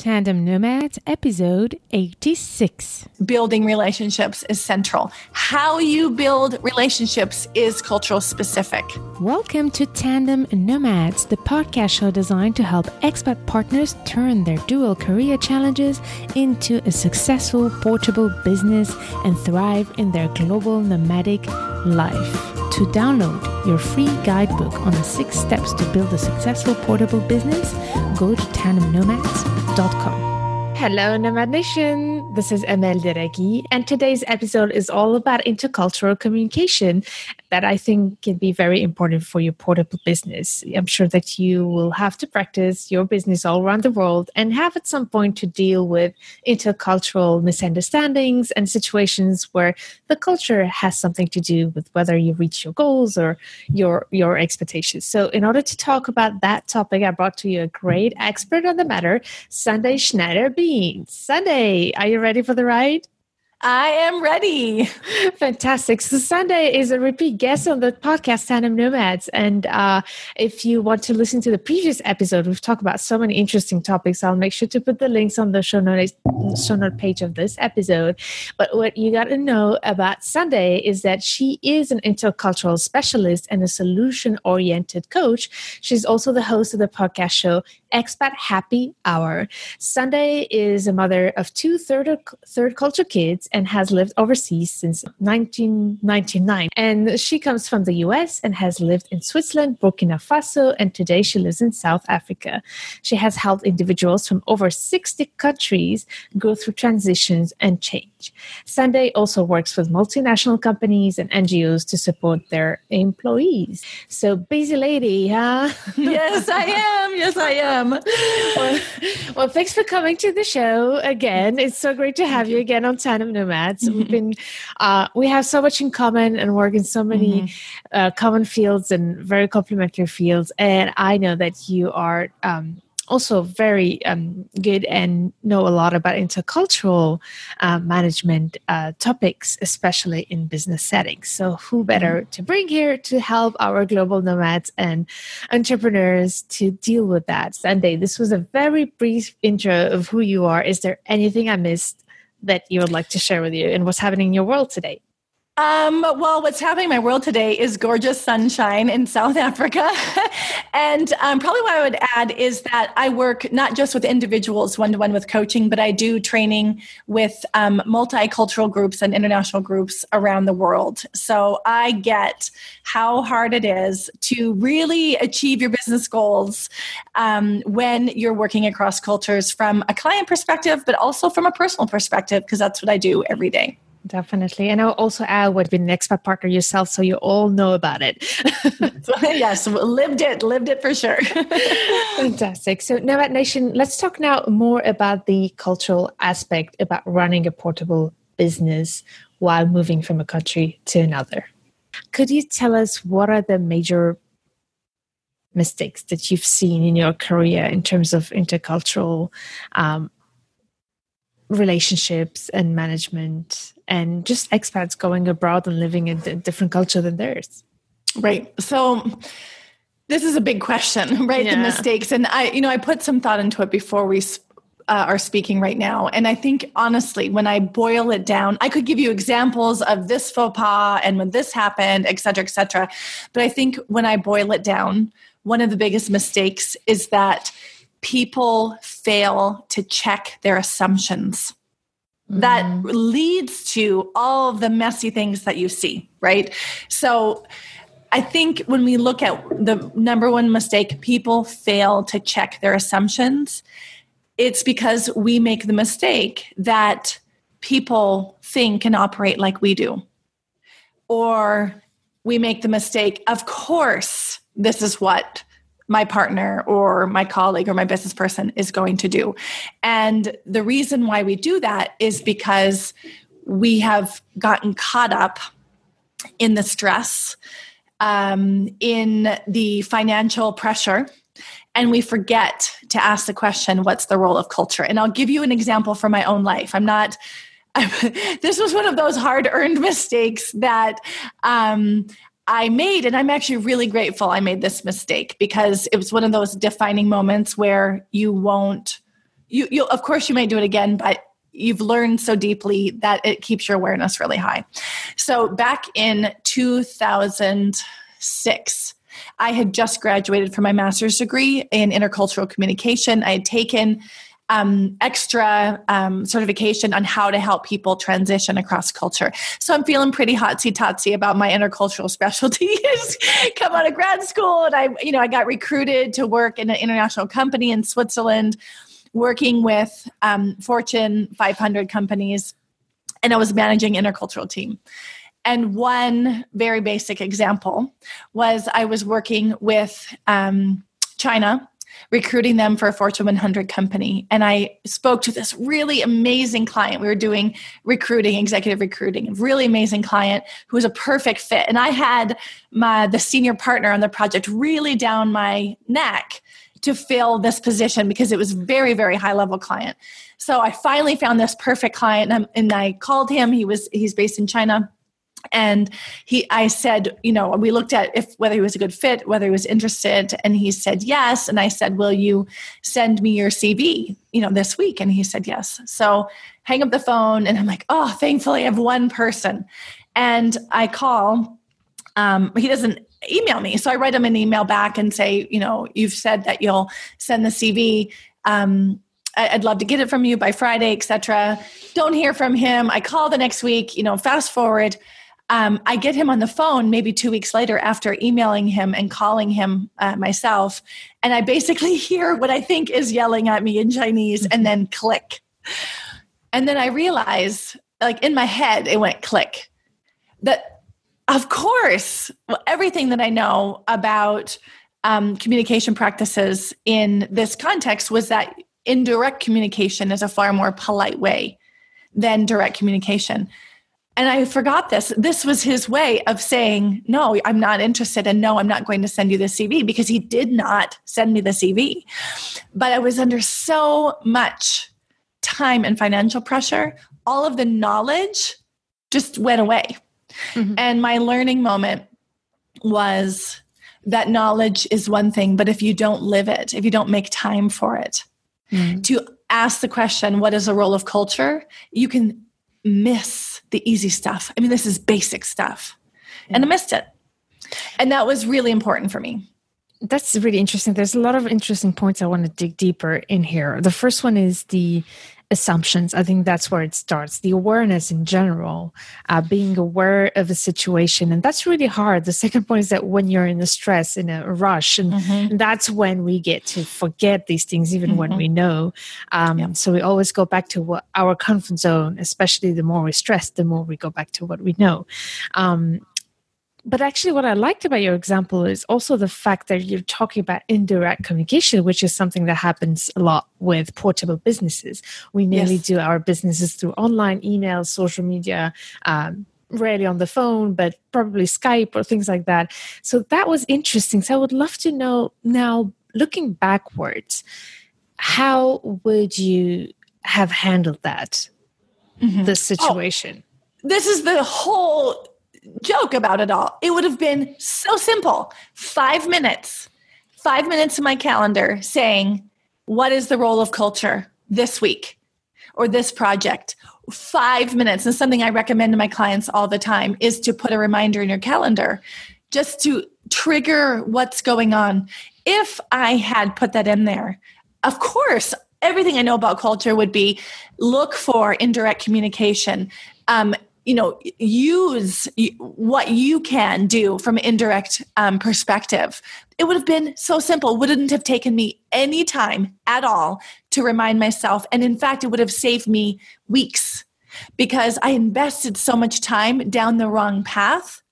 Tandem Nomads, episode 86. Building relationships is central. How you build relationships is cultural specific. Welcome to Tandem Nomads, the podcast show designed to help expat partners turn their dual career challenges into a successful portable business and thrive in their global nomadic life. To download your free guidebook on the six steps to build a successful portable business, go to tandemnomads.com. Hello, Nomad Nation. This is Amel Derragui, and today's episode is all about intercultural communication that I think can be very important for your portable business. I'm sure that you will have to practice your business all around the world and have at some point to deal with intercultural misunderstandings and situations where the culture has something to do with whether you reach your goals or your your expectations. So, in order to talk about that topic, I brought to you a great expert on the matter, Sundae Schneider Bean. Sundae, are you ready for the ride? I am ready. Fantastic. So Sundae is a repeat guest on the podcast Tandem Nomads. And uh, if you want to listen to the previous episode, we've talked about so many interesting topics. I'll make sure to put the links on the show note, show note page of this episode. But what you got to know about Sundae is that she is an intercultural specialist and a solution oriented coach. She's also the host of the podcast show Expat Happy Hour. Sundae is a mother of two third, third culture kids and has lived overseas since 1999. And she comes from the US and has lived in Switzerland, Burkina Faso, and today she lives in South Africa. She has helped individuals from over 60 countries go through transitions and change. Sundae also works with multinational companies and NGOs to support their employees. So busy lady, huh? yes, I am. Yes, I am. Well, well, thanks for coming to the show again. It's so great to have you again on Tandem Nomads. Mm-hmm. We've been, uh, we have so much in common and work in so many mm-hmm. uh, common fields and very complementary fields. And I know that you are um, also very um, good and know a lot about intercultural uh, management uh, topics, especially in business settings. So, who better mm-hmm. to bring here to help our global nomads and entrepreneurs to deal with that? Sundae, this was a very brief intro of who you are. Is there anything I missed that you would like to share with you and what's happening in your world today? Um, well, what's happening in my world today is gorgeous sunshine in South Africa. and um, probably what I would add is that I work not just with individuals one to one with coaching, but I do training with um, multicultural groups and international groups around the world. So I get how hard it is to really achieve your business goals um, when you're working across cultures from a client perspective, but also from a personal perspective, because that's what I do every day. Definitely. And I'll also add what been an expat partner yourself, so you all know about it. yes, lived it, lived it for sure. Fantastic. So Nomad Nation, let's talk now more about the cultural aspect about running a portable business while moving from a country to another. Could you tell us what are the major mistakes that you've seen in your career in terms of intercultural um, relationships and management and just expats going abroad and living in a different culture than theirs. Right. So this is a big question right? Yeah. the mistakes. And i you know i put some thought into it before we uh, are speaking right now. And i think honestly when i boil it down i could give you examples of this faux pas and when this happened et cetera et cetera. But i think when i boil it down one of the biggest mistakes is that people fail to check their assumptions that mm-hmm. leads to all of the messy things that you see, right? So I think when we look at the number one mistake, people fail to check their assumptions. It's because we make the mistake that people think and operate like we do. Or we make the mistake, of course, this is what my partner or my colleague or my business person is going to do. And the reason why we do that is because we have gotten caught up in the stress, um, in the financial pressure, and we forget to ask the question what's the role of culture? And I'll give you an example from my own life. I'm not. this was one of those hard earned mistakes that um, I made, and I'm actually really grateful I made this mistake because it was one of those defining moments where you won't you you of course you may do it again, but you've learned so deeply that it keeps your awareness really high. So back in 2006, I had just graduated from my master's degree in intercultural communication. I had taken um, extra um, certification on how to help people transition across culture. So I'm feeling pretty hotsy totsy about my intercultural specialties. Come out of grad school, and I, you know, I got recruited to work in an international company in Switzerland, working with um, Fortune 500 companies, and I was managing intercultural team. And one very basic example was I was working with um, China recruiting them for a Fortune 100 company. And I spoke to this really amazing client. We were doing recruiting, executive recruiting, a really amazing client who was a perfect fit. And I had my the senior partner on the project really down my neck to fill this position because it was very very high level client so i finally found this perfect client and, and i called him he was he's based in china and he i said you know we looked at if whether he was a good fit whether he was interested and he said yes. And i said will you send me your cv you know this week? And he said yes. So hang up the phone and i'm like oh thankfully i have one person. And i call um, he doesn't email me. So i write him an email back and say you know you've said that you'll send the cv um, I'd love to get it from you by Friday, etc. Don't hear from him. I call the next week, you know, fast forward um, I get him on the phone maybe two weeks later after emailing him and calling him uh, myself. And I basically hear what I think is yelling at me in Chinese and then click. And then I realize, like in my head, it went click. That, of course, well, everything that I know about um, communication practices in this context was that indirect communication is a far more polite way than direct communication and I forgot this. This was his way of saying, no, I'm not interested. And no, I'm not going to send you the CV because he did not send me the CV. But I was under so much time and financial pressure. All of the knowledge just went away. Mm-hmm. And my learning moment was that knowledge is one thing, but if you don't live it, if you don't make time for it, mm-hmm. to ask the question, what is the role of culture? You can miss the easy stuff. I mean, this is basic stuff. Yeah. And I missed it. And that was really important for me. That's really interesting. There's a lot of interesting points I want to dig deeper in here. The first one is the assumptions. I think that's where it starts. The awareness in general, uh, being aware of a situation. And that's really hard. The second point is that when you're in a stress, in a rush, and, mm-hmm. and that's when we get to forget these things, even mm-hmm. when we know. Um, yeah. So we always go back to what our comfort zone, especially the more we stress, the more we go back to what we know. Um, but actually what i liked about your example is also the fact that you're talking about indirect communication which is something that happens a lot with portable businesses. We mainly yes. do our businesses through online email social media um, rarely on the phone but probably skype or things like that. So that was interesting. So i would love to know now looking backwards how would you have handled that? Mm-hmm. the oh, situation. oh, this is the whole joke about it all. It would have been so simple. Five minutes, five minutes in my calendar saying, What is the role of culture this week or this project? Five minutes. And something I recommend to my clients all the time is to put a reminder in your calendar just to trigger what's going on. If I had put that in there, of course, everything I know about culture would be look for indirect communication. Um, you know use what you can do from indirect um, perspective it would have been so simple wouldn't have taken me any time at all to remind myself and in fact it would have saved me weeks because i invested so much time down the wrong path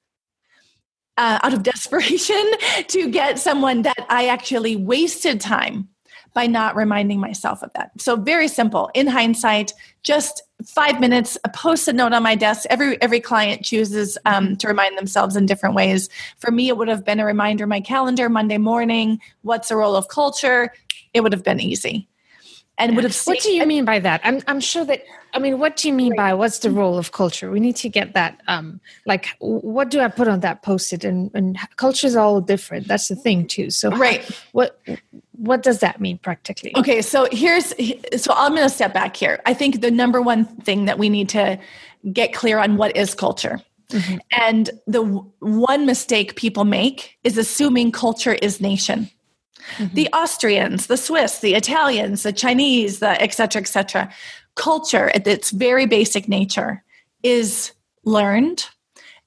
uh, out of desperation to get someone that i actually wasted time by not reminding myself of that. So very simple. In hindsight, just five minutes, a post-it note on my desk. Every every client chooses um, to remind themselves in different ways. For me, it would have been a reminder in my calendar Monday morning. What's the role of culture? It would have been easy. And would have what do you mean by that? I'm i'm sure that i mean what do you mean by what's the role of culture? We need to get that um like what do i put on that post-it? And and cultures are all different. That's the thing too. So right. what what does that mean practically? Okay so here's so i'm going to step back here. I think the number one thing that we need to get clear on what is culture. Mm-hmm. and the one mistake people make is assuming culture is nation mm-hmm. the Austrians, the Swiss, the Italians, the Chinese, the et cetera, et cetera. Culture at its very basic nature is learned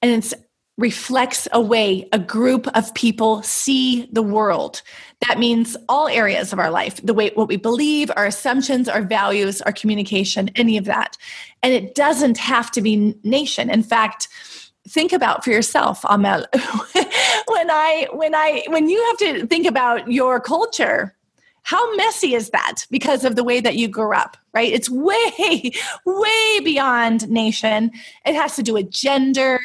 and it reflects a way a group of people see the world. That means all areas of our life, the way what we believe, our assumptions, our values, our communication, any of that. And it doesn't have to be nation. In fact, think about for yourself amel when i when i when you have to think about your culture how messy is that because of the way that you grew up right it's way way beyond nation it has to do with gender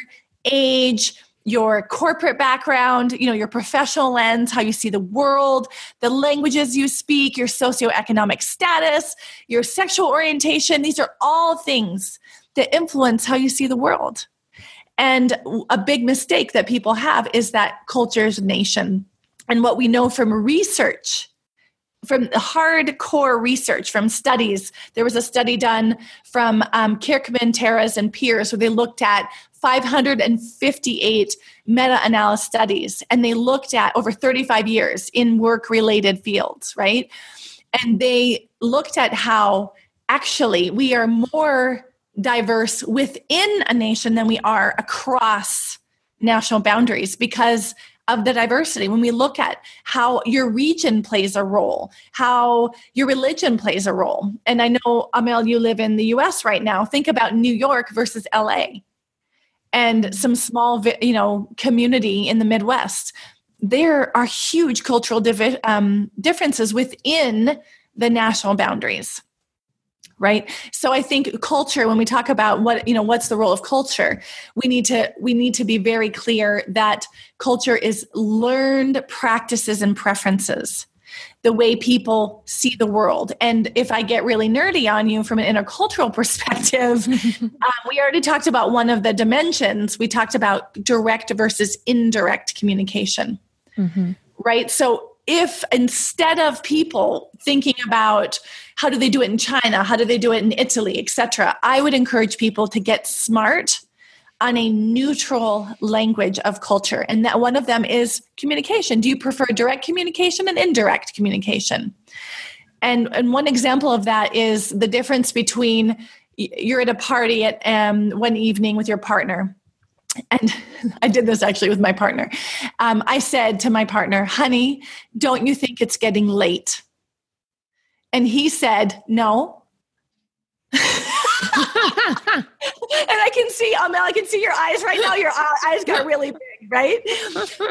age your corporate background, you know, your professional lens, how you see the world, the languages you speak, your socioeconomic status, your sexual orientation. These are all things that influence how you see the world. And a big mistake that people have is that culture's nation. And what we know from research, from hardcore research, from studies, there was a study done from um, Kirkman, Taras, and Peers where they looked at 558 meta analysis studies and they looked at over 35 years in work related fields, right? And they looked at how actually we are more diverse within a nation than we are across national boundaries because of the diversity. When we look at how your region plays a role, how your religion plays a role. And I know, Amel, you live in the US right now. Think about New York versus LA and some small, you know, community in the Midwest. There are huge cultural divi- um, differences within the national boundaries right? So i think culture when we talk about what you know what's the role of culture we need to we need to be very clear that culture is learned practices and preferences the way people see the world. And if i get really nerdy on you from an intercultural perspective um, we already talked about one of the dimensions. We talked about direct versus indirect communication mm-hmm. right? So if instead of people thinking about how do they do it in China, how do they do it in Italy, etc., I would encourage people to get smart on a neutral language of culture. And that one of them is communication. Do you prefer direct communication and indirect communication? And, and one example of that is the difference between you're at a party at um, one evening with your partner and I did this actually with my partner. Um, I said to my partner, honey, don't you think it's getting late? And he said, no. and I can see, Amel, I can see your eyes right now. Your eyes got really big, right?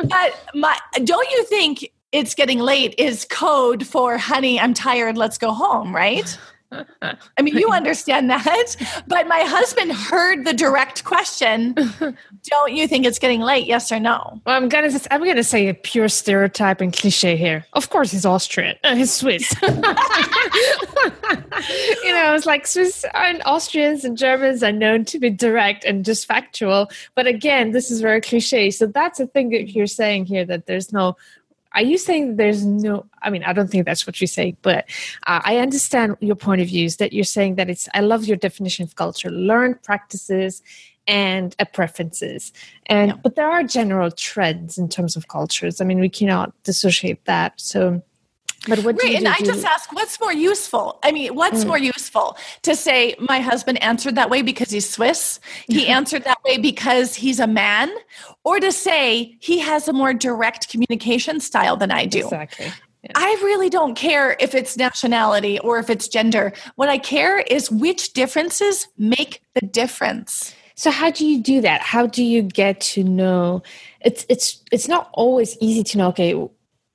But my, don't you think it's getting late is code for, honey, I'm tired, let's go home, right? I mean, you understand that. But my husband heard the direct question. Don't you think it's getting late? Yes or no? Well, I'm gonna I'm gonna say a pure stereotype and cliche here. Of course, he's Austrian. Uh, he's Swiss. you know, it's like Swiss and Austrians and Germans are known to be direct and just factual. But again, this is very cliche. So that's the thing that you're saying here that there's no are you saying there's no i mean i don't think that's what you're saying but uh, i understand your point of views that you're saying that it's i love your definition of culture learned practices and uh, preferences. And but there are general trends in terms of cultures. I mean we cannot dissociate that. So but what right, and I just ask, what's more useful? I mean, what's mm. more useful to say my husband answered that way because he's Swiss, he answered that way because he's a man, or to say he has a more direct communication style than I do? Exactly. Yeah. I really don't care if it's nationality or if it's gender. What I care is which differences make the difference. So how do you do that? How do you get to know? It's it's it's not always easy to know. Okay,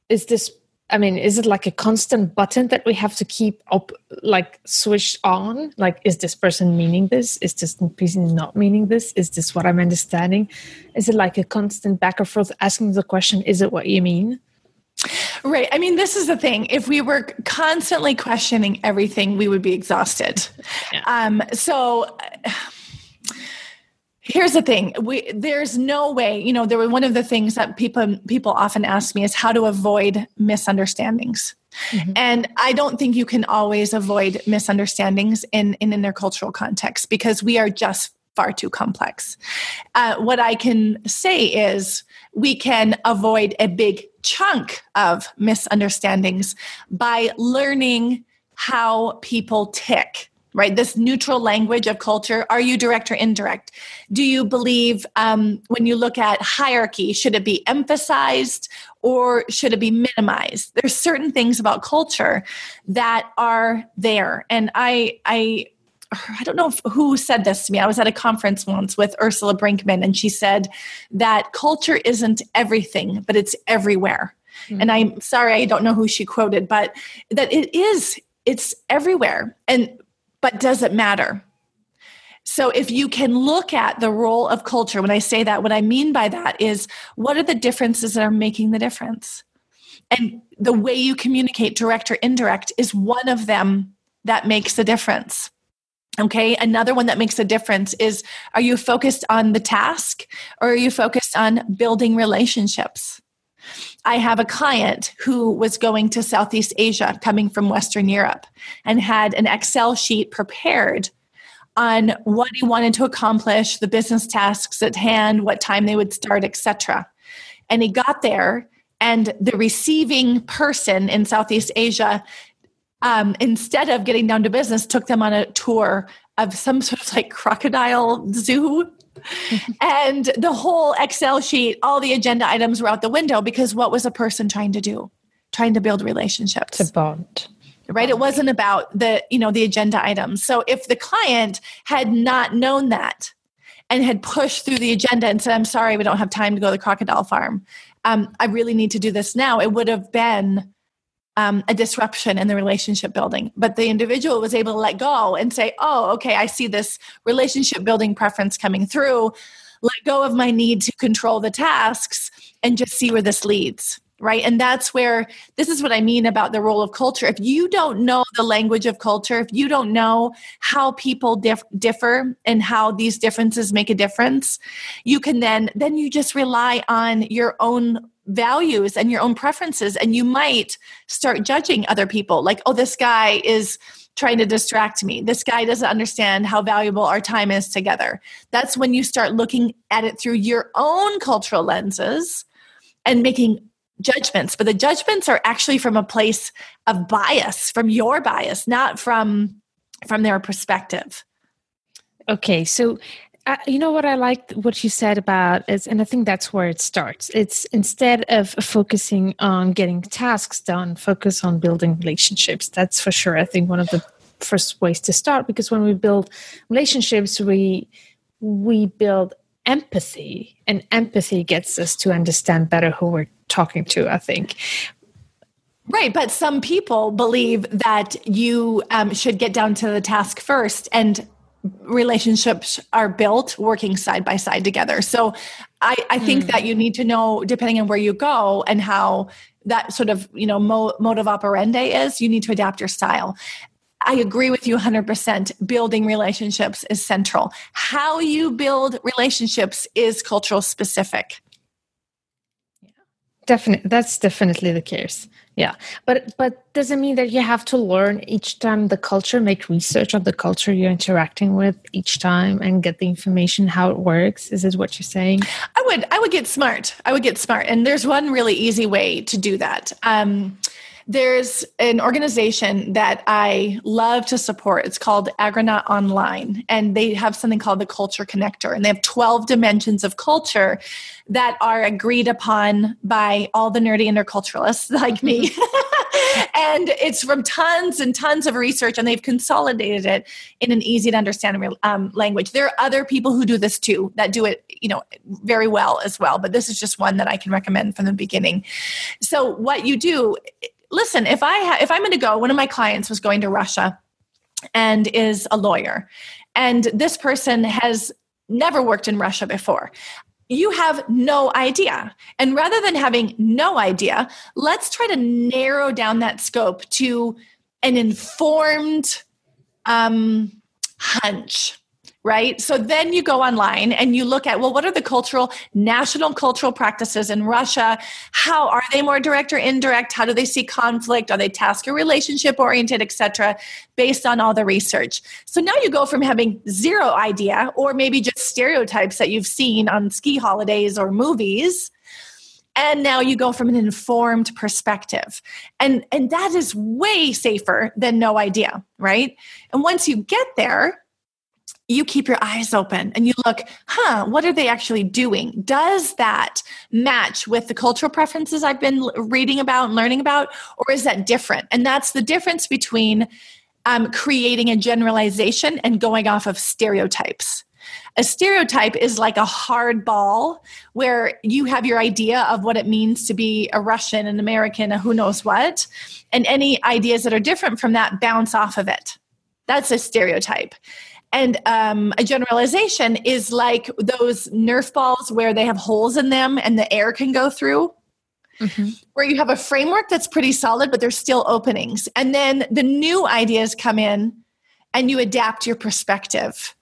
is this I mean, is it like a constant button that we have to keep up, like switched on? Like, is this person meaning this? Is this person not meaning this? Is this what I'm understanding? Is it like a constant back and forth asking the question, is it what you mean? Right. I mean, this is the thing. If we were constantly questioning everything, we would be exhausted. Yeah. Um, so here's the thing. We there's no way, you know, there were one of the things that people people often ask me is how to avoid misunderstandings. Mm-hmm. And I don't think you can always avoid misunderstandings in, in intercultural context because we are just far too complex. Uh, what I can say is we can avoid a big chunk of misunderstandings by learning how people tick right this neutral language of culture are you direct or indirect do you believe um, when you look at hierarchy should it be emphasized or should it be minimized there's certain things about culture that are there and i i I don't know if, who said this to me. I was at a conference once with Ursula Brinkmann, and she said that culture isn't everything, but it's everywhere. Mm-hmm. And I'm sorry, I don't know who she quoted, but that it is, it's everywhere. And but does it matter? So, if you can look at the role of culture, when I say that, what I mean by that is what are the differences that are making the difference? And the way you communicate, direct or indirect, is one of them that makes the difference. Okay, another one that makes a difference is are you focused on the task or are you focused on building relationships? I have a client who was going to Southeast Asia, coming from Western Europe, and had an Excel sheet prepared on what he wanted to accomplish, the business tasks at hand, what time they would start, etc. And he got there, and the receiving person in Southeast Asia um, instead of getting down to business, took them on a tour of some sort of like crocodile zoo. And the whole Excel sheet, all the agenda items were out the window because what was a person trying to do? Trying to build relationships. To bond. Right. It wasn't about the, you know, the agenda items. So if the client had not known that and had pushed through the agenda and said, I'm sorry, we don't have time to go to the crocodile farm. Um, I really need to do this now. It would have been um, a disruption in the relationship building. But the individual was able to let go and say, oh, okay, I see this relationship building preference coming through. Let go of my need to control the tasks and just see where this leads. Right. And that's where this is what I mean about the role of culture. If you don't know the language of culture, if you don't know how people dif- differ and how these differences make a difference, you can then, then you just rely on your own values and your own preferences and you might start judging other people like oh this guy is trying to distract me. This guy doesn't understand how valuable our time is together. That's when you start looking at it through your own cultural lenses and making judgments. But the judgments are actually from a place of bias from your bias not from from their perspective. Okay so you know what I like what you said about is, and I think that's where it starts. It's instead of focusing on getting tasks done, focus on building relationships. That's for sure. I think one of the first ways to start because when we build relationships, we we build empathy, and empathy gets us to understand better who we're talking to. I think. Right, but some people believe that you um, should get down to the task first, and relationships are built working side by side together. So I, I think mm. that you need to know, depending on where you go and how that sort of, you know, mo- mode of operandi is, you need to adapt your style. I agree with you 100%. Building relationships is central. How you build relationships is cultural specific. Definitely, that's definitely the case. Yeah, but but does it mean that you have to learn each time the culture, make research on the culture you're interacting with each time, and get the information how it works? Is this what you're saying? I would I would get smart. I would get smart, and there's one really easy way to do that. Um, there's an organization that I love to support. It's called Argonaut Online, and they have something called the Culture Connector, and they have 12 dimensions of culture that are agreed upon by all the nerdy interculturalists like me. and it's from tons and tons of research, and they've consolidated it in an easy to understand um, language. There are other people who do this too that do it, you know, very well as well. But this is just one that I can recommend from the beginning. So what you do listen, if I ha- if I'm going to go, one of my clients was going to Russia and is a lawyer, and this person has never worked in Russia before. you have no idea. And rather than having no idea, let's try to narrow down that scope to an informed um, hunch right? So then you go online and you look at, well, what are the cultural, national cultural practices in Russia? How are they more direct or indirect? How do they see conflict? Are they task or relationship oriented, etc., based on all the research? So now you go from having zero idea or maybe just stereotypes that you've seen on ski holidays or movies and now you go from an informed perspective and and that is way safer than no idea right and once you get there you keep your eyes open and you look, huh, what are they actually doing? Does that match with the cultural preferences I've been reading about and learning about, or is that different? And that's the difference between um, creating a generalization and going off of stereotypes. A stereotype is like a hard ball where you have your idea of what it means to be a Russian, an American, a who knows what, and any ideas that are different from that bounce off of it. That's a stereotype. And um, a generalization is like those Nerf balls where they have holes in them and the air can go through. Mm-hmm. Where you have a framework that's pretty solid, but there's still openings. And then the new ideas come in and you adapt your perspective.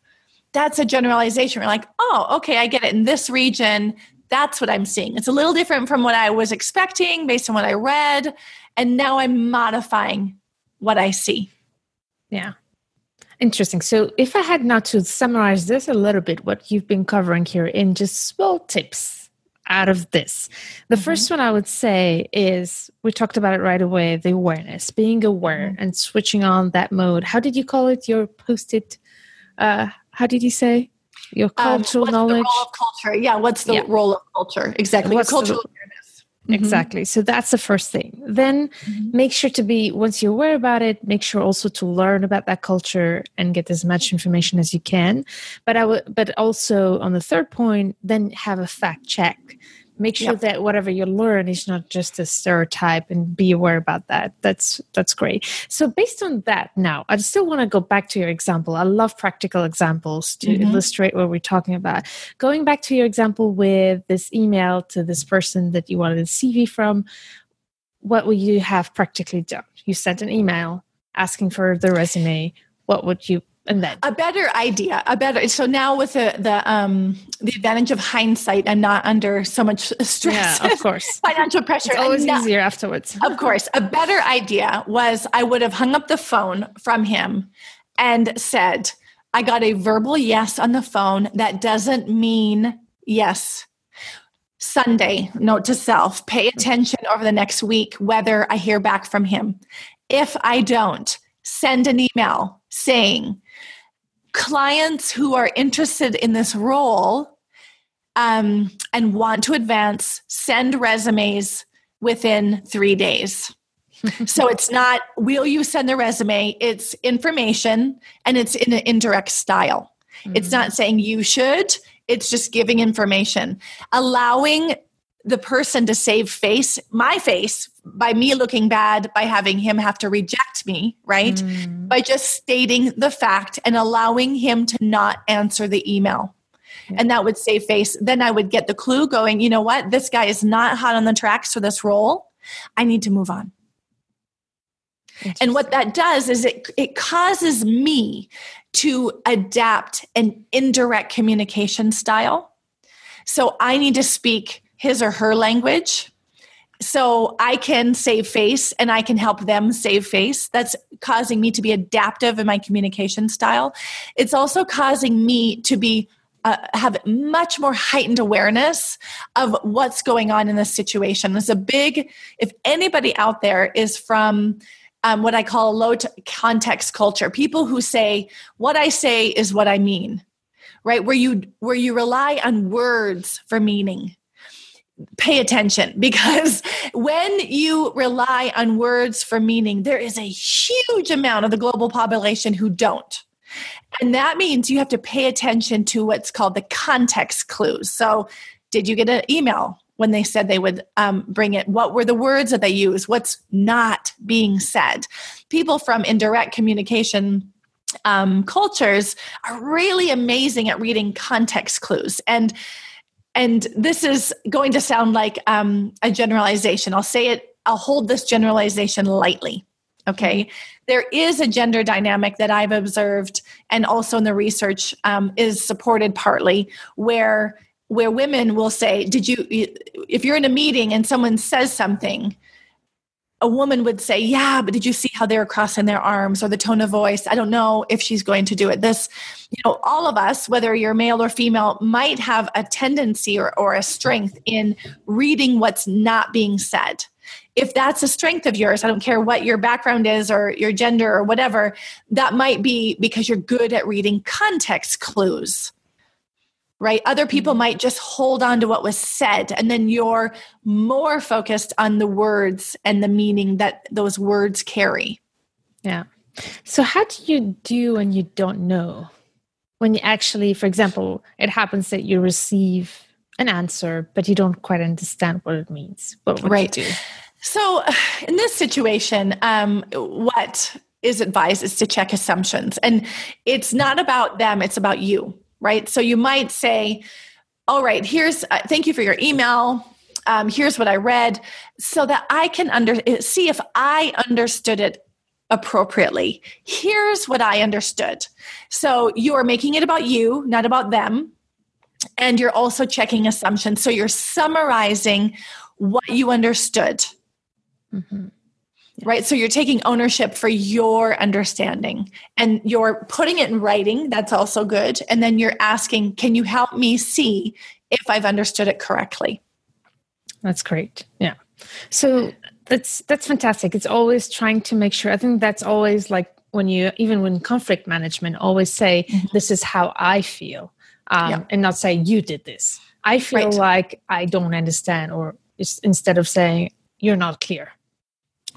That's a generalization. We're like, oh, okay, I get it. In this region, that's what I'm seeing. It's a little different from what I was expecting based on what I read. And now I'm modifying what I see. Yeah. Interesting. So, if I had now to summarize this a little bit, what you've been covering here in just small tips out of this, the mm-hmm. first one I would say is we talked about it right away the awareness, being aware mm-hmm. and switching on that mode. How did you call it? Your post it, uh, how did you say? Your um, cultural um, knowledge? culture? Yeah, what's the yeah. role of culture? Exactly. What's cultural the, Mm-hmm. Exactly. So that's the first thing. Then mm-hmm. make sure to be, once you're aware about it, make sure also to learn about that culture and get as much information as you can. But I would, but also on the third point, then have a fact check make sure yep. that whatever you learn is not just a stereotype and be aware about that. That's that's great. So based on that now i still want to go back to your example. I love practical examples to mm-hmm. illustrate what we're talking about. Going back to your example with this email to this person that you wanted a cv from what would you have practically done? You sent an email asking for the resume. What would you and then a better idea a better so now with the the um the advantage of hindsight i'm not under so much stress. Yeah of course. Financial pressure it's always easier afterwards. Of course. A better idea was i would have hung up the phone from him and said i got a verbal yes on the phone. That doesn't mean yes. Sundae note to self pay attention over the next week whether i hear back from him. If i don't send an email saying clients who are interested in this role um, and want to advance send resumes within three days. so it's not, will you send the resume? It's information and it's in an indirect style. Mm-hmm. It's not saying you should, it's just giving information, allowing the person to save face, my face, by me looking bad, by having him have to reject me, right? Mm. By just stating the fact and allowing him to not answer the email. Yeah. And that would save face. Then I would get the clue going, you know what? This guy is not hot on the tracks for this role. I need to move on. And what that does is it, it causes me to adapt an indirect communication style. So I need to speak his or her language so I can save face and I can help them save face. That's causing me to be adaptive in my communication style. It's also causing me to be uh, have much more heightened awareness of what's going on in this situation. There's a big, if anybody out there is from um, what I call low context culture, people who say, what I say is what I mean, right? Where you, where you rely on words for meaning pay attention because when you rely on words for meaning, there is a huge amount of the global population who don't. And that means you have to pay attention to what's called the context clues. So, did you get an email when they said they would um, bring it? What were the words that they used? What's not being said? People from indirect communication um, cultures are really amazing at reading context clues. And and this is going to sound like um, a generalization. I'll say it, I'll hold this generalization lightly. Okay. There is a gender dynamic that I've observed, and also in the research um, is supported partly, where where women will say, Did you, if you're in a meeting and someone says something, a woman would say, Yeah, but did you see how they were crossing their arms or the tone of voice? I don't know if she's going to do it. This, you know, all of us, whether you're male or female, might have a tendency or, or a strength in reading what's not being said. If that's a strength of yours, I don't care what your background is or your gender or whatever, that might be because you're good at reading context clues right? Other people mm-hmm. might just hold on to what was said, and then you're more focused on the words and the meaning that those words carry. Yeah. So, how do you do when you don't know? When you actually, for example, it happens that you receive an answer, but you don't quite understand what it means. What would right. you do? So, in this situation, um, what is advised is to check assumptions. And it's not about them, it's about you right? So you might say, all right, here's, uh, thank you for your email. Um, here's what I read so that I can under, uh, see if I understood it appropriately. Here's what I understood. So you are making it about you, not about them. And you're also checking assumptions. So you're summarizing what you understood. Mm-hmm right? So you're taking ownership for your understanding and you're putting it in writing. That's also good. And then you're asking, can you help me see if I've understood it correctly? That's great. Yeah. So that's that's fantastic. It's always trying to make sure. I think that's always like when you even when conflict management always say mm-hmm. this is how I feel, um, yeah. and not say you did this. I feel right. like I don't understand, or instead of saying you're not clear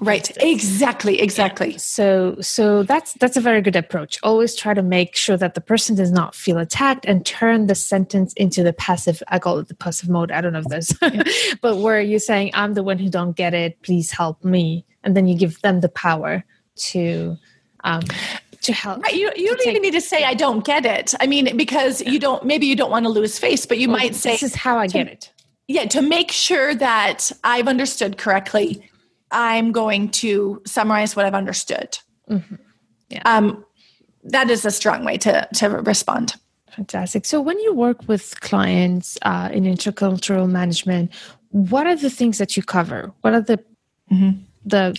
right. Exactly exactly yeah. so so that's that's a very good approach. Always try to make sure that the person does not feel attacked and turn the sentence into the passive i call it the passive mode. I don't know if there's but where you're saying i'm the one who don't get it. Please help me. And then you give them the power to um to help right. You, you don't take, even need to say i don't get it. I mean because yeah. you don't maybe you don't want to lose face but you well, might say this is how i to, get it. Yeah to make sure that i've understood correctly I'm going to summarize what I've understood. Mm-hmm. Yeah. Um, that is a strong way to, to respond. Fantastic. So, when you work with clients uh, in intercultural management, what are the things that you cover? What are the mm-hmm. the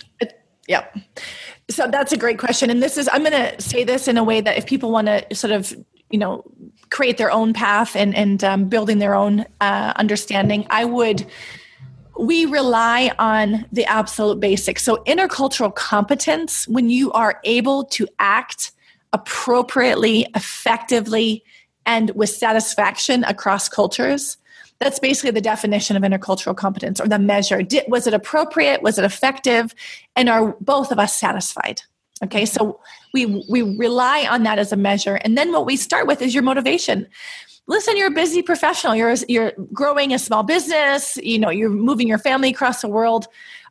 yeah. So that's a great question, and this is I'm going to say this in a way that if people want to sort of you know create their own path and and um, building their own uh, understanding, I would we rely on the absolute basics. So, intercultural competence, when you are able to act appropriately, effectively, and with satisfaction across cultures, that's basically the definition of intercultural competence or the measure. Did, was it appropriate? Was it effective? And are both of us satisfied? Okay, so we we rely on that as a measure, and then what we start with is your motivation. Listen you're a busy professional. You're you're growing a small business. You know you're moving your family across the world.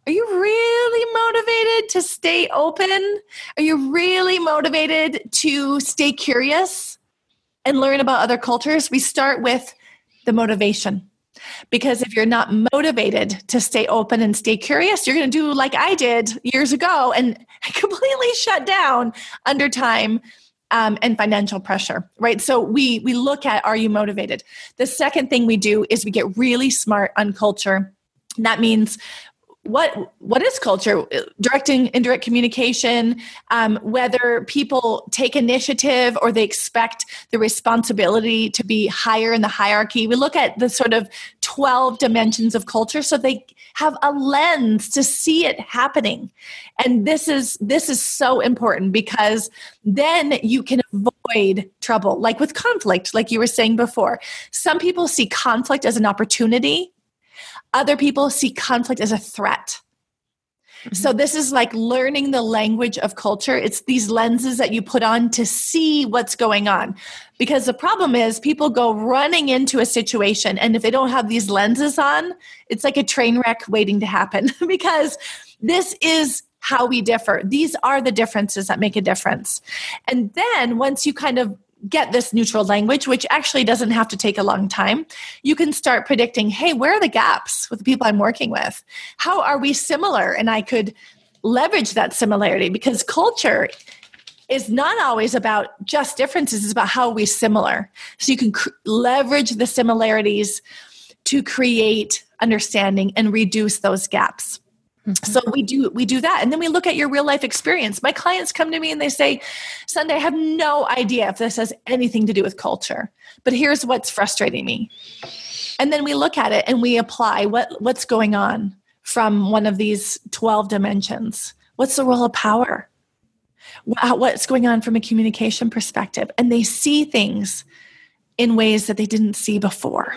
Are you really motivated to stay open? Are you really motivated to stay curious and learn about other cultures? We start with the motivation because if you're not motivated to stay open and stay curious you're going to do like i did years ago and completely shut down under time um, and financial pressure, right? So we we look at are you motivated? The second thing we do is we get really smart on culture. That means what what is culture? Directing indirect communication um, whether people take initiative or they expect the responsibility to be higher in the hierarchy. We look at the sort of 12 dimensions of culture so they have a lens to see it happening. And this is this is so important because then you can avoid trouble like with conflict like you were saying before. Some people see conflict as an opportunity other people see conflict as a threat. Mm-hmm. So, this is like learning the language of culture. It's these lenses that you put on to see what's going on. Because the problem is, people go running into a situation, and if they don't have these lenses on, it's like a train wreck waiting to happen. because this is how we differ. These are the differences that make a difference. And then once you kind of get this neutral language, which actually doesn't have to take a long time, you can start predicting hey, where are the gaps with the people I'm working with? How are we similar? And I could leverage that similarity because culture is not always about just differences, it's about how we similar. So you can cr- leverage the similarities to create understanding and reduce those gaps. Mm-hmm. So we do we do that and then we look at your real life experience. My clients come to me and they say, "Sundae, I have no idea if this has anything to do with culture, but here's what's frustrating me." And then we look at it and we apply what what's going on from one of these 12 dimensions. What's the role of power? What's going on from a communication perspective? And they see things in ways that they didn't see before.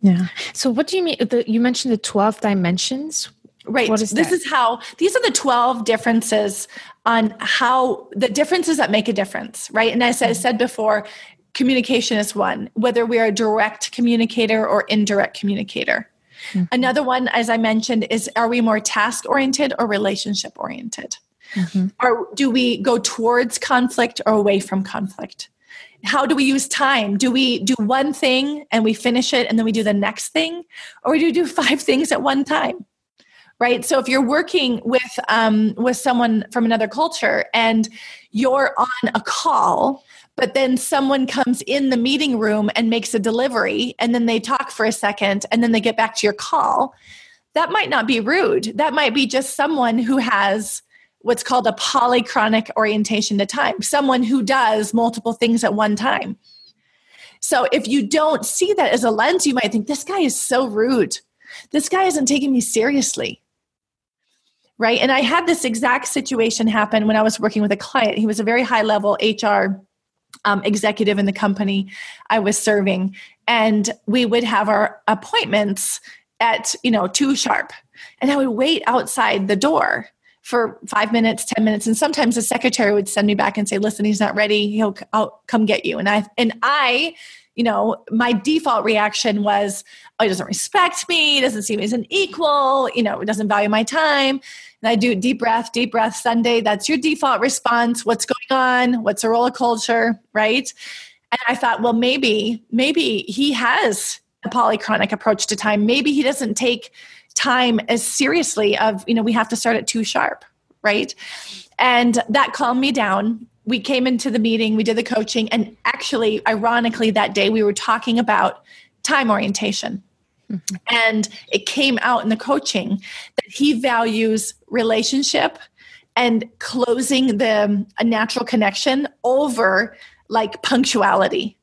Yeah. So, what do you mean? The, you mentioned the 12 dimensions. Right. Is this is how these are the 12 differences on how the differences that make a difference, right? And as I mm-hmm. said before, communication is one, whether we are a direct communicator or indirect communicator. Mm-hmm. Another one, as I mentioned, is are we more task oriented or relationship oriented? Mm-hmm. Or do we go towards conflict or away from conflict? How do we use time? Do we do one thing and we finish it and then we do the next thing? Or do we do five things at one time? Right? So if you're working with um, with someone from another culture and you're on a call but then someone comes in the meeting room and makes a delivery and then they talk for a second and then they get back to your call that might not be rude. That might be just someone who has what's called a polychronic orientation to time someone who does multiple things at one time. So if you don't see that as a lens you might think this guy is so rude. This guy isn't taking me seriously right? And I had this exact situation happen when I was working with a client. He was a very high level HR um, executive in the company I was serving, and we would have our appointments at you know two sharp, and I would wait outside the door for five minutes, ten minutes, and sometimes the secretary would send me back and say, "Listen, he's not ready. He'll I'll come get you." And I and I you know, my default reaction was, oh, he doesn't respect me, doesn't see me as an equal, you know, doesn't value my time. And I do deep breath, deep breath Sundae. That's your default response. What's going on? What's a roller culture, right? And I thought, well, maybe, maybe he has a polychronic approach to time. Maybe he doesn't take time as seriously of, you know, we have to start at two sharp, right? And that calmed me down we came into the meeting, we did the coaching, and actually, ironically, that day we were talking about time orientation. Mm-hmm. And it came out in the coaching that he values relationship and closing the a natural connection over like punctuality.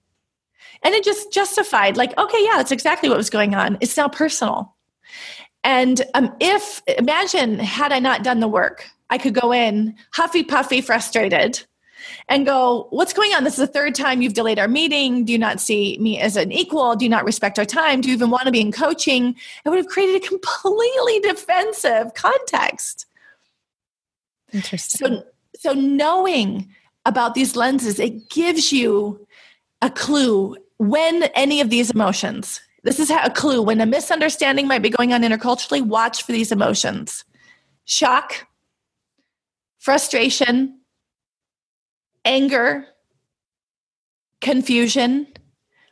And it just justified, like, okay, yeah, that's exactly what was going on. It's now personal. And um, if, imagine, had I not done the work, I could go in huffy puffy, frustrated, and go, What's going on? This is the third time you've delayed our meeting. Do you not see me as an equal? Do you not respect our time? Do you even want to be in coaching? It would have created a completely defensive context. Interesting. So, so knowing about these lenses, it gives you a clue when any of these emotions, this is a clue when a misunderstanding might be going on interculturally, watch for these emotions shock, frustration, anger, confusion,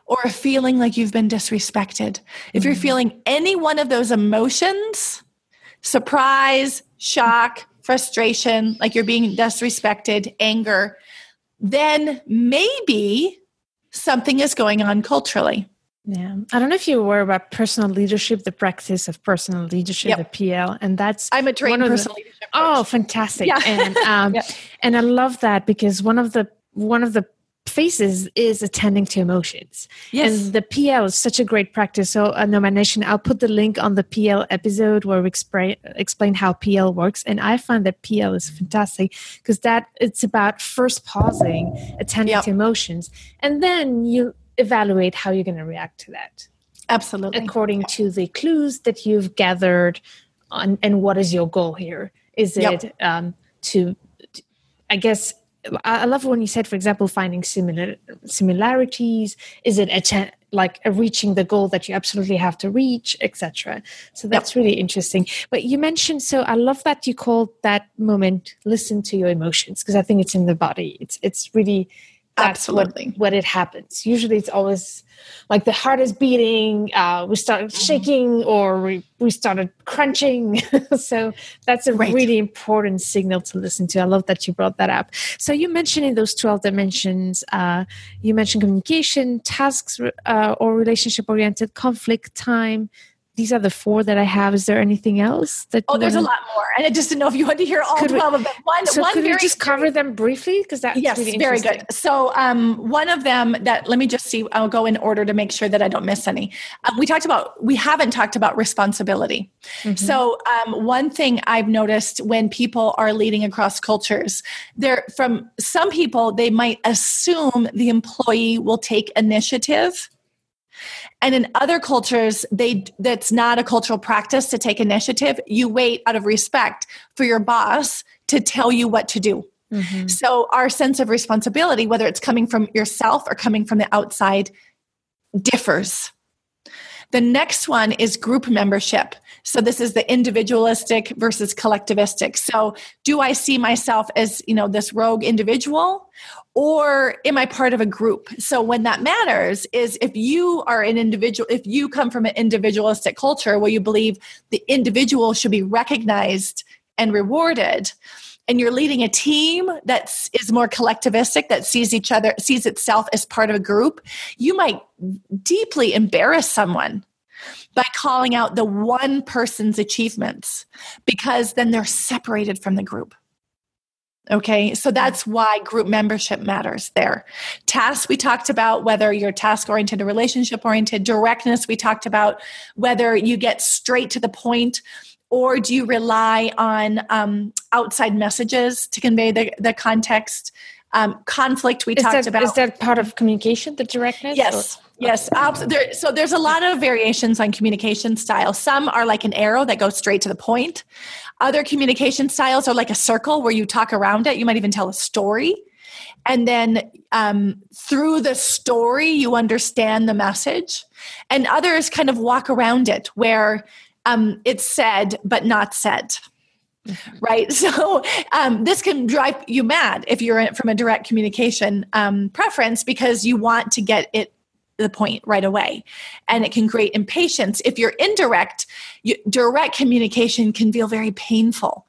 or a feeling like you've been disrespected. If you're mm-hmm. feeling any one of those emotions, surprise, shock, frustration, like you're being disrespected, anger, then maybe something is going on culturally. Yeah. I don't know if you were about personal leadership, the practice of personal leadership, yep. the PL. And that's I'm a trained personal the, leadership. Coach. Oh, fantastic. Yeah. And um, yeah. and I love that because one of the one of the faces is attending to emotions. Yes. And the PL is such a great practice. So uh, Nomad Nation, I'll put the link on the PL episode where we explain explain how PL works. And I find that PL is fantastic because that it's about first pausing, attending yep. to emotions, and then you evaluate how you're going to react to that. Absolutely. According to the clues that you've gathered on, and what is your goal here? Is it yep. um, to, I guess, I love when you said, for example, finding similar similarities. Is it a like a reaching the goal that you absolutely have to reach, etc. So that's yep. really interesting. But you mentioned, so I love that you called that moment "listen to your emotions" because I think it's in the body. It's it's really that's Absolutely. what what it happens. Usually, it's always like the heart is beating. Uh, we started mm-hmm. shaking, or we we started crunching. so that's a right. really important signal to listen to. I love that you brought that up. So you mentioned in those twelve dimensions, uh, you mentioned communication, tasks, uh, or relationship oriented, conflict, time, these are the four that I have. Is there anything else that? Oh, there's a lot more, and I just didn't know if you wanted to hear all could twelve we, of them. One, so one could very, we just cover them briefly because that's yes, really very good. So, um, one of them that let me just see. I'll go in order to make sure that I don't miss any. Um, we talked about. We haven't talked about responsibility. Mm-hmm. So, um, one thing I've noticed when people are leading across cultures, there from some people they might assume the employee will take initiative and in other cultures, they that's not a cultural practice to take initiative. You wait out of respect for your boss to tell you what to do. Mm-hmm. So our sense of responsibility, whether it's coming from yourself or coming from the outside, differs. The next one is group membership. So this is the individualistic versus collectivistic. So do I see myself as, you know, this rogue individual or am I part of a group? So when that matters is if you are an individual, if you come from an individualistic culture where you believe the individual should be recognized and rewarded, and you're leading a team that is more collectivistic that sees each other sees itself as part of a group you might deeply embarrass someone by calling out the one person's achievements because then they're separated from the group Okay, so that's why group membership matters there. Tasks, we talked about whether you're task oriented or relationship oriented. Directness, we talked about whether you get straight to the point or do you rely on um, outside messages to convey the, the context. Um, conflict, we is talked that, about. Is that part of communication, the directness? Yes. Or? Yes, there, so there's a lot of variations on communication style. Some are like an arrow that goes straight to the point. Other communication styles are like a circle where you talk around it. You might even tell a story. And then um, through the story, you understand the message. And others kind of walk around it where um, it's said but not said. Mm-hmm. Right. So um, this can drive you mad if you're in, from a direct communication um, preference because you want to get it the point right away. And it can create impatience. If you're indirect you, direct communication can feel very painful.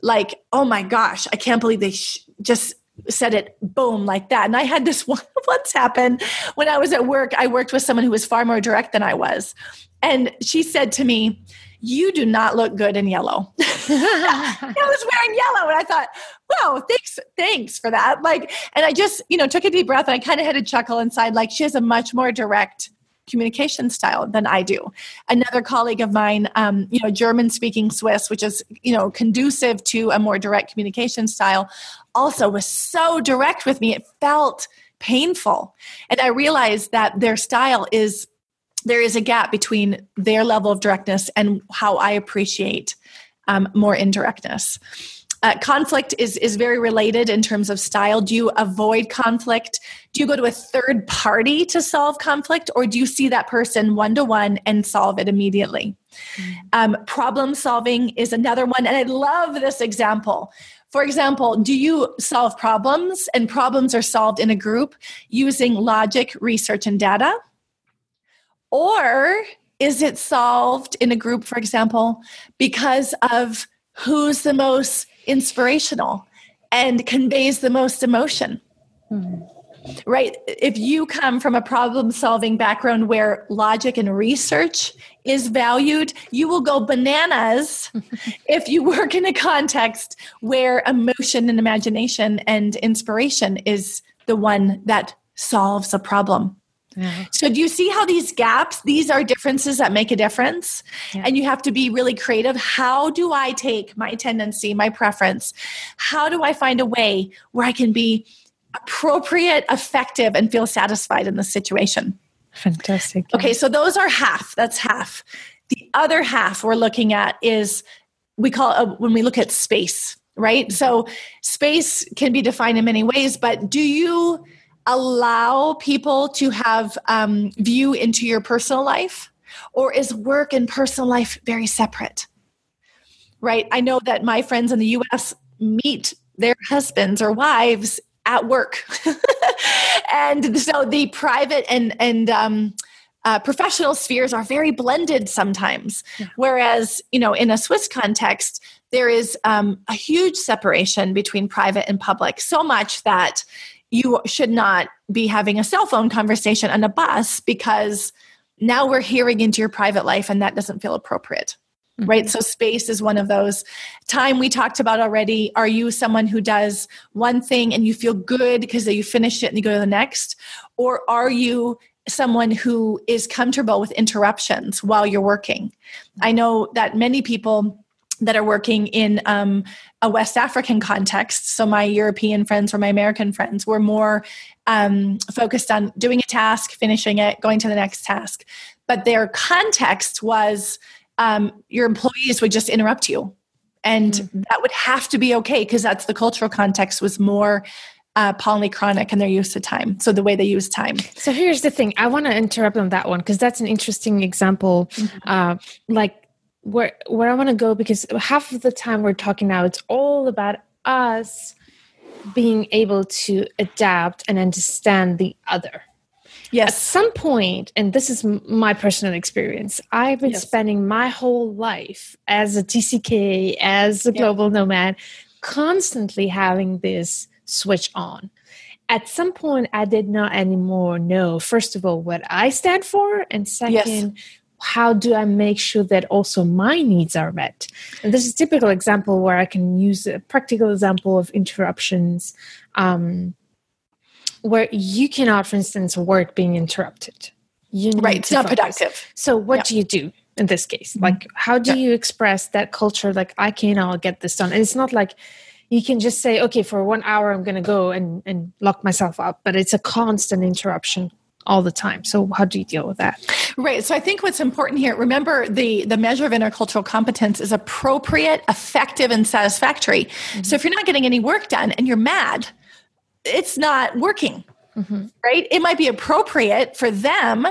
Like oh my gosh i can't believe they sh- just said it boom like that. And i had this one once happen when i was at work i worked with someone who was far more direct than i was. And she said to me you do not look good in yellow. I was wearing yellow and I thought, wow, thanks, thanks for that. Like, and I just, you know, took a deep breath and I kind of had a chuckle inside, like she has a much more direct communication style than I do. Another colleague of mine, um, you know, German speaking Swiss, which is, you know, conducive to a more direct communication style, also was so direct with me. It felt painful. And I realized that their style is there is a gap between their level of directness and how I appreciate um, more indirectness. Uh, conflict is is very related in terms of style. Do you avoid conflict? Do you go to a third party to solve conflict, or do you see that person one to one and solve it immediately? Mm-hmm. Um, problem solving is another one, and I love this example. For example, do you solve problems, and problems are solved in a group using logic, research, and data? Or is it solved in a group, for example, because of who's the most inspirational and conveys the most emotion? Mm-hmm. Right? If you come from a problem solving background where logic and research is valued, you will go bananas if you work in a context where emotion and imagination and inspiration is the one that solves a problem. Yeah. So, do you see how these gaps, these are differences that make a difference? Yeah. And you have to be really creative. How do I take my tendency, my preference? How do I find a way where I can be appropriate, effective, and feel satisfied in the situation? Fantastic. Yeah. Okay, so those are half. That's half. The other half we're looking at is we call it when we look at space, right? So, space can be defined in many ways, but do you allow people to have um, view into your personal life or is work and personal life very separate right i know that my friends in the us meet their husbands or wives at work. and so the private and, and, um, uh, professional spheres are very blended sometimes. Yeah. Whereas, you know, in a Swiss context, there is um, a huge separation between private and public, so much that you should not be having a cell phone conversation on a bus because now we're hearing into your private life and that doesn't feel appropriate. Mm-hmm. Right. So, space is one of those. Time we talked about already. Are you someone who does one thing and you feel good because you finish it and you go to the next? Or are you someone who is comfortable with interruptions while you're working? I know that many people that are working in um, a West African context. So my European friends or my American friends were more um, focused on doing a task, finishing it, going to the next task. But their context was um, your employees would just interrupt you. And mm-hmm. that would have to be okay because that's the cultural context was more uh, polychronic and their use of time. So the way they use time. So here's the thing. I want to interrupt on that one because that's an interesting example. Mm-hmm. Uh, like where where I want to go because half of the time we're talking now, it's all about us being able to adapt and understand the other. Yes. At some point, and this is my personal experience, I've been yes. spending my whole life as a TCK, as a global yeah. nomad, constantly having this switch on. At some point, I did not anymore know, first of all, what I stand for, and second, yes how do I make sure that also my needs are met? And this is a typical example where I can use a practical example of interruptions, um, where you cannot, for instance, work being interrupted. You right, it's not productive. So, what yeah. do you do in this case? Mm-hmm. Like, how do yeah. you express that culture? Like, I cannot get this done. And it's not like you can just say, okay, for one hour, I'm going to go and, and lock myself up, but it's a constant interruption all the time. So how do you deal with that? Right. So I think what's important here, remember the the measure of intercultural competence is appropriate, effective and satisfactory. Mm-hmm. So if you're not getting any work done and you're mad, it's not working. Mm-hmm. Right? It might be appropriate for them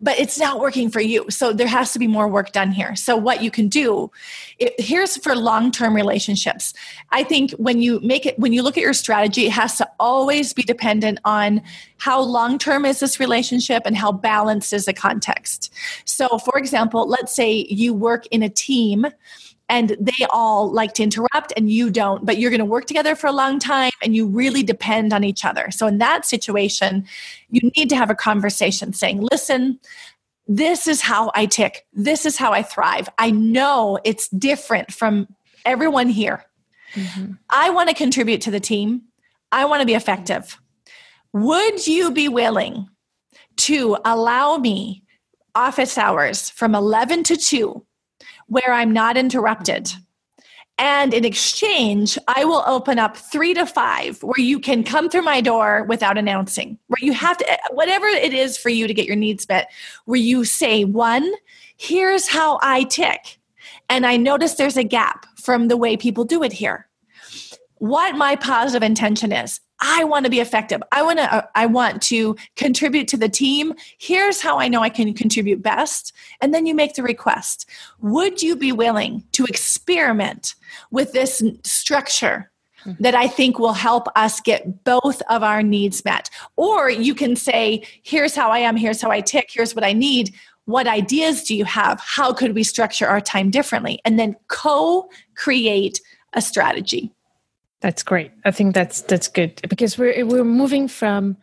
but it's not working for you. So there has to be more work done here. So what you can do, it, here's for long-term relationships. I think when you make it, when you look at your strategy, it has to always be dependent on how long-term is this relationship and how balanced is the context. So for example, let's say you work in a team and they all like to interrupt and you don't but you're going to work together for a long time and you really depend on each other. So in that situation you need to have a conversation saying listen this is how i tick. This is how i thrive. I know it's different from everyone here. Mm-hmm. i want to contribute to the team. I want to be effective. Would you be willing to allow me office hours from 11 to 2 where I'm not interrupted. And in exchange, I will open up three to five where you can come through my door without announcing, where you have to, eh, whatever it is for you to get your needs met, where you say, one, here's how I tick. And I notice there's a gap from the way people do it here. What my positive intention is. I want to be effective. I want to uh, I want to contribute to the team. Here's how I know I can contribute best. And then you make the request. Would you be willing to experiment with this structure mm-hmm. that I think will help us get both of our needs met? Or you can say, here's how I am, here's how I tick, here's what I need. What ideas do you have? How could we structure our time differently? And then co create a strategy. That's great. I think that's that's good because we're we're moving from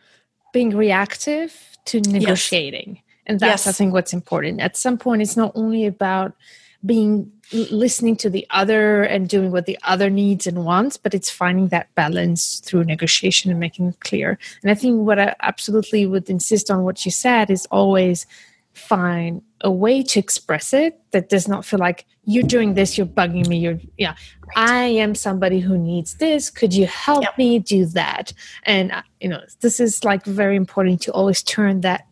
being reactive to negotiating. Yes. And that's yes. I think what's important. At some point it's not only about being listening to the other and doing what the other needs and wants, but it's finding that balance through negotiation and making it clear. And I think what I absolutely would insist on what you said is always find a way to express it that does not feel like you're doing this you're bugging me you're yeah right. i am somebody who needs this could you help yep. me do that and uh, you know this is like very important to always turn that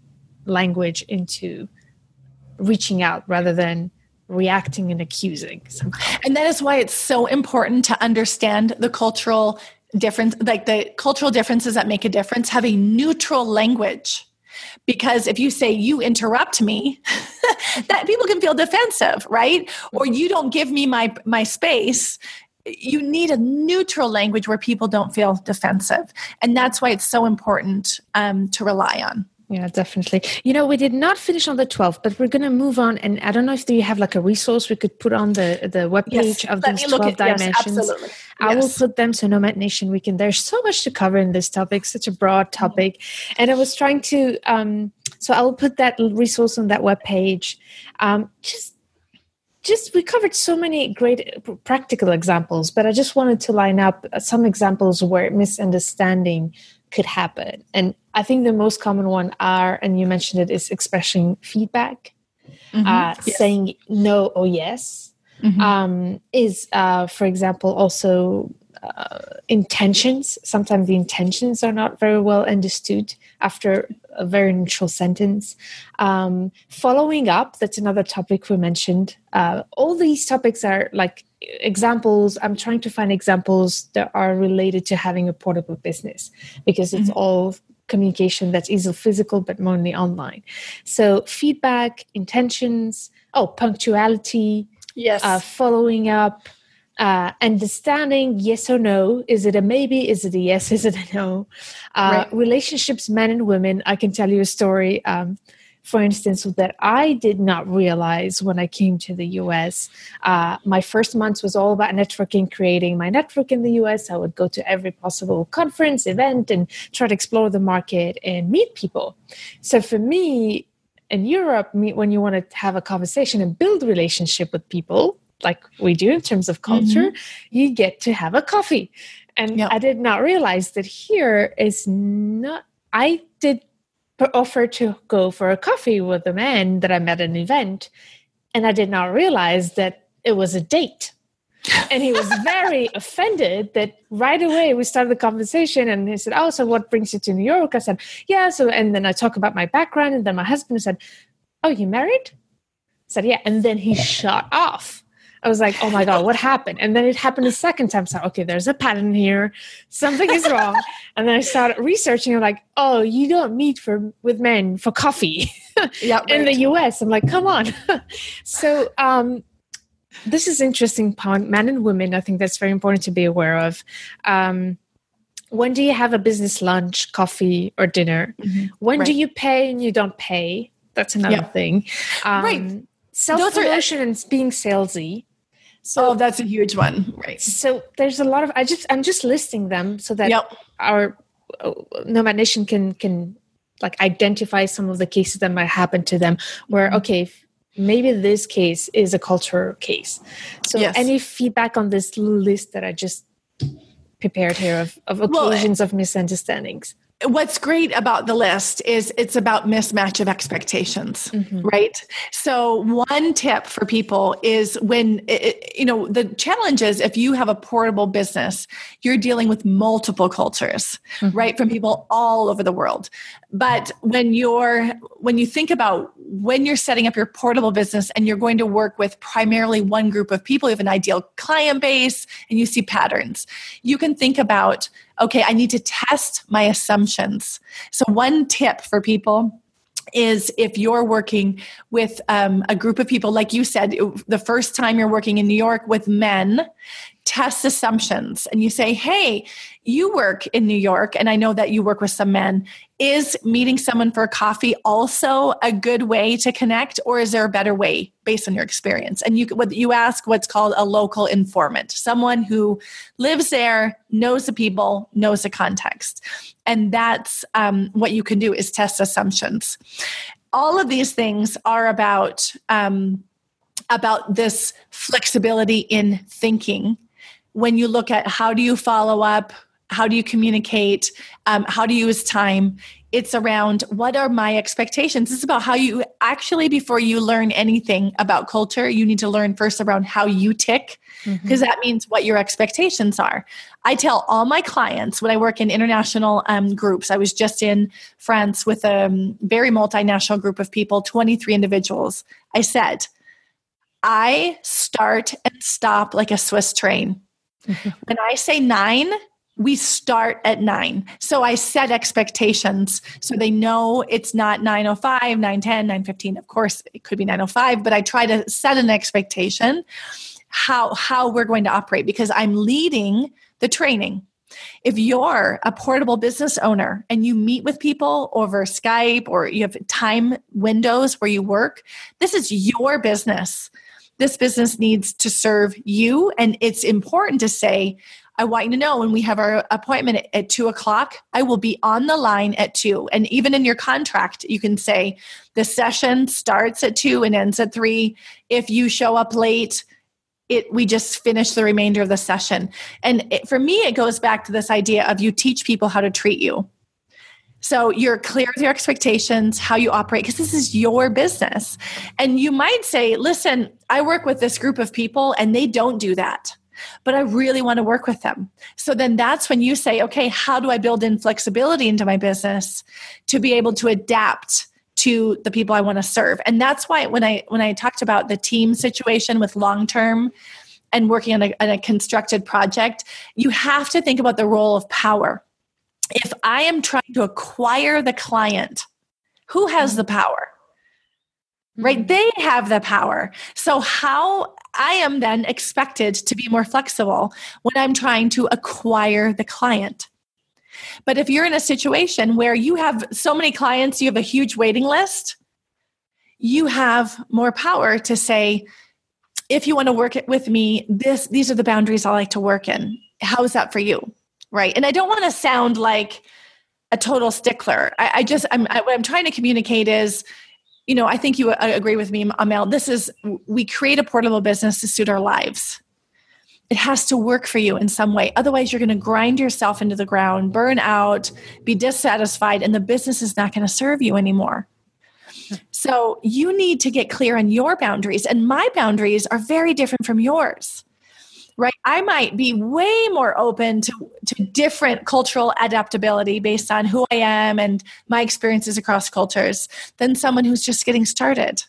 language into reaching out rather than reacting and accusing and that is why it's so important to understand the cultural difference like the cultural differences that make a difference have a neutral language because if you say you interrupt me that people can feel defensive right or you don't give me my my space you need a neutral language where people don't feel defensive. And that's why it's so important um, to rely on. Yeah, definitely. You know, we did not finish on the 12th, but we're going to move on. And I don't know if you have like a resource we could put on the the webpage yes. of these 12 at, dimensions. Yes, absolutely. I yes. will put them so Nomad Nation we can. There's so much to cover in this topic, such a broad mm-hmm. topic. And I was trying to, um, so I will put that resource on that webpage. Um, just just we covered so many great practical examples but i just wanted to line up some examples where misunderstanding could happen. And I think the most common one are, and you mentioned it, is expressing feedback, mm-hmm. uh, yes. saying no or yes. Mm-hmm. Um, is, uh, for example, also uh, intentions. Sometimes the intentions are not very well understood after a very neutral sentence. Um, following up, that's another topic we mentioned. Uh, all these topics are like examples i'm trying to find examples that are related to having a portable business because it's mm-hmm. all communication that's either physical but mainly online so feedback intentions oh punctuality yes uh, following up uh, understanding yes or no is it a maybe is it a yes is it a no uh, right. relationships men and women i can tell you a story um, for instance, that I did not realize when I came to the US. Uh, my first months was all about networking, creating my network in the US. I would go to every possible conference, event, and try to explore the market and meet people. So for me, in Europe, when you want to have a conversation and build relationship with people, like we do in terms of culture, mm-hmm. you get to have a coffee. And yep. I did not realize that here is not, I did offer to go for a coffee with a man that I met at an event, and I did not realize that it was a date. and he was very offended that right away we started the conversation and he said, Oh, so what brings you to New York? I said, Yeah. So, and then I talk about my background. And then my husband said, Oh, you married? I said, Yeah. And then he shut off. I was like, oh my God, what happened? And then it happened a second time. So, okay, there's a pattern here. Something is wrong. and then I started researching. I'm like, oh, you don't meet for with men for coffee yeah, right. in the US. I'm like, come on. so, um, this is interesting point. Men and women, I think that's very important to be aware of. Um, when do you have a business lunch, coffee, or dinner? Mm-hmm. When right. do you pay and you don't pay? That's another yeah. thing. Um, right. Self promotion and being salesy. So oh, that's a huge one, right? So there's a lot of I just I'm just listing them so that yep. our uh, Nomad Nation can can like identify some of the cases that might happen to them. Where mm-hmm. okay, maybe this case is a culture case. So yes. any feedback on this list that I just prepared here of, of occasions well, of misunderstandings? What's great about the list is it's about mismatch of expectations mm-hmm. right so one tip for people is when it, you know the challenge is if you have a portable business you're dealing with multiple cultures mm-hmm. right from people all over the world but when you're when you think about when you're setting up your portable business and you're going to work with primarily one group of people you have an ideal client base and you see patterns you can think about okay, I need to test my assumptions. So, one tip for people is if you're working with um, a group of people, like you said, the first time you're working in New York with men, test assumptions and you say, hey, you work in New York, and I know that you work with some men. Is meeting someone for coffee also a good way to connect, or is there a better way based on your experience? And you, you ask what's called a local informant, someone who lives there, knows the people, knows the context. And that's um, what you can do is test assumptions. All of these things are about. Um, about this flexibility in thinking when you look at how do you follow up how do you communicate um, how do you use time it's around what are my expectations. It's about how you actually before you learn anything about culture you need to learn first around how you tick because mm-hmm. that means what your expectations are. I tell all my clients when i work in international um, groups i was just in france with a um, very multinational group of people 23 individuals. I said i start and stop like a swiss train when I say nine, we start at nine. So I set expectations so they know it's not 905, 910, 915. Of course, it could be 905, but I try to set an expectation. how how we're going to operate because I'm leading the training. If you're a portable business owner and you meet with people over Skype or you have time windows where you work, this is your business. This business needs to serve you. And it's important to say, I want you to know when we have our appointment at, two o'clock, I will be on the line at two. And even in your contract, you can say the session starts at two and ends at three. If you show up late, it we just finish the remainder of the session. And it, for me, it goes back to this idea of you teach people how to treat you. So you're clear with your expectations, how you operate, because this is your business. And you might say, listen, I work with this group of people and they don't do that but I really want to work with them. So then that's when you say, okay, how do I build in flexibility into my business to be able to adapt to the people I want to serve? And that's why when I when I talked about the team situation with long term and working on a, on a constructed project, you have to think about the role of power. If I am trying to acquire the client, who has mm-hmm. the power? Right mm-hmm. they have the power so how I am then expected to be more flexible when I'm trying to acquire the client. But if you're in a situation where you have so many clients, you have a huge waiting list, you have more power to say, if you want to work it with me, this these are the boundaries I like to work in. How is that for you? Right. And I don't want to sound like a total stickler. I, I just I'm I, what I'm trying to communicate is you know, I think you uh, agree with me, Amel. This is, we create a portable business to suit our lives. It has to work for you in some way. Otherwise, you're going to grind yourself into the ground, burn out, be dissatisfied, and the business is not going to serve you anymore. So, you need to get clear on your boundaries. And my boundaries are very different from yours i might be way more open to, to different cultural adaptability based on who i am and my experiences across cultures than someone who's just getting started.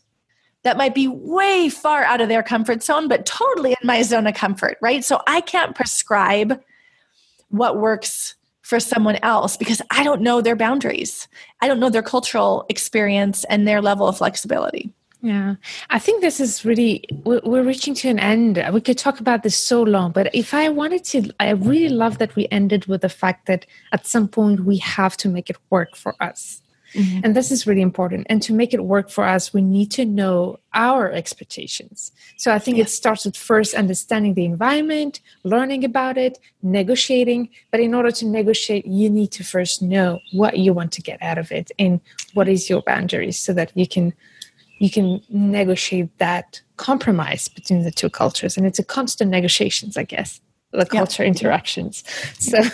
That might be way far out of their comfort zone but totally in my zone of comfort right? So i can't prescribe what works for someone else because i don't know their boundaries. I don't know their cultural experience and their level of flexibility yeah, I think this is really, we're reaching to an end. We could talk about this so long, but if I wanted to, I really love that we ended with the fact that at some point we have to make it work for us. Mm-hmm. And this is really important. And to make it work for us, we need to know our expectations. So I think it starts with first understanding the environment, learning about it, negotiating. But in order to negotiate, you need to first know what you want to get out of it and what is your boundaries so that you can you can negotiate that compromise between the two cultures. And it's a constant negotiations i guess the culture yeah. interactions so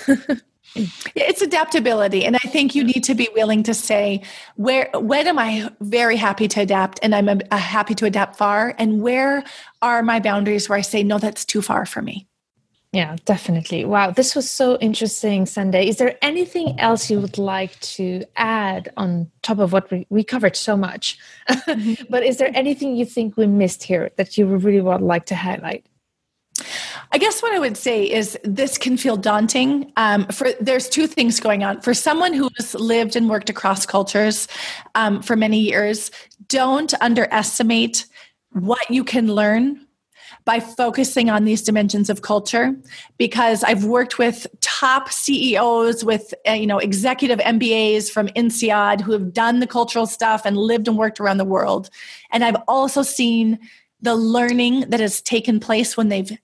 it's adaptability. And i think you need to be willing to say where when am i very happy to adapt? And i'm a, a happy to adapt far. And where are my boundaries where i say no that's too far for me yeah, definitely. Wow, this was so interesting, Sundae. Is there anything else you would like to add on top of what we, we covered so much? Mm-hmm. but is there anything you think we missed here that you really would like to highlight? I guess what I would say is this can feel daunting. Um, for there's two things going on. For someone who's lived and worked across cultures um, for many years, don't underestimate what you can learn by focusing on these dimensions of culture because I've worked with top CEOs with uh, you know executive MBAs from INSEAD who have done the cultural stuff and lived and worked around the world. And I've also seen the learning that has taken place when they've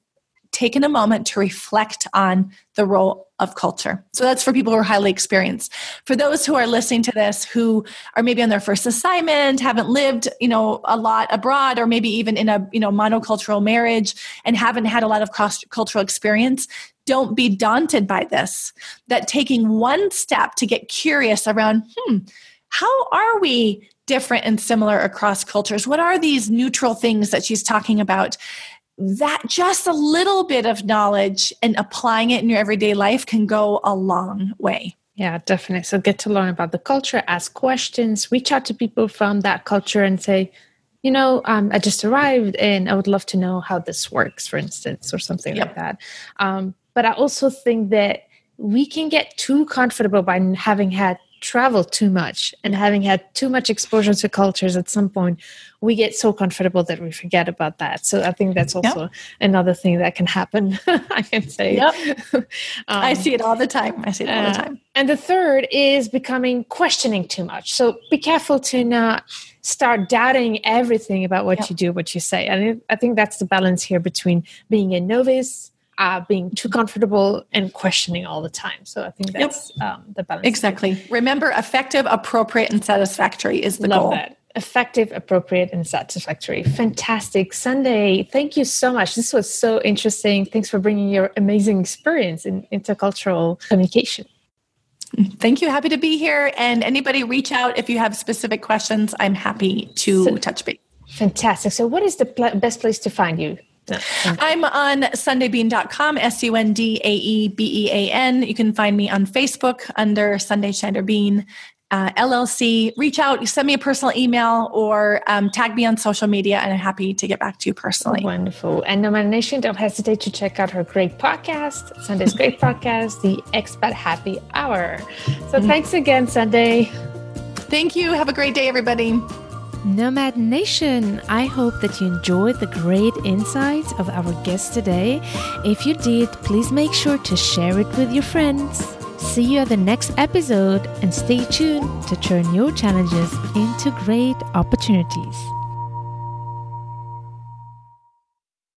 taken a moment to reflect on the role of culture. So that's for people who are highly experienced. For those who are listening to this who are maybe on their first assignment, haven't lived, you know, a lot abroad or maybe even in a, you know, monocultural marriage and haven't had a lot of cross cultural experience, don't be daunted by this. That taking one step to get curious around, hmm, how are we different and similar across cultures? What are these neutral things that she's talking about? That just a little bit of knowledge and applying it in your everyday life can go a long way. Yeah, definitely. So get to learn about the culture, ask questions, reach out to people from that culture and say, you know, um, I just arrived and I would love to know how this works, for instance, or something yep. like that. Um, but I also think that we can get too comfortable by having had traveled too much and having had too much exposure to cultures at some point, we get so comfortable that we forget about that. So I think that's also yep. another thing that can happen. I can say. Yep. um, I see it all the time. I see it all uh, the time. And the third is becoming questioning too much. So be careful to not start doubting everything about what yep. you do, what you say. And I think that's the balance here between being a novice uh, being too comfortable and questioning all the time. So I think that's yep. um, the balance. Exactly. Remember, effective, appropriate, and satisfactory is the Love goal. That. Effective, appropriate, and satisfactory. Fantastic. Sundae, thank you so much. This was so interesting. Thanks for bringing your amazing experience in intercultural communication. Thank you. Happy to be here. And anybody reach out if you have specific questions. I'm happy to so, touch base. Fantastic. So, what is the pl- best place to find you? I'm on sundaebean.com, S U N D A E B E A N. You can find me on Facebook under Sundae Schneider Bean uh, LLC. Reach out, send me a personal email, or um, tag me on social media, and I'm happy to get back to you personally. Wonderful. And Nomad Nation, don't hesitate to check out her great podcast, Sundae's great podcast, the Expat Happy Hour. So mm-hmm. thanks again, Sundae. Thank you. Have a great day, everybody. Nomad Nation, I hope that you enjoyed the great insights of our guest today. If you did, please make sure to share it with your friends. See you at the next episode and stay tuned to turn your challenges into great opportunities.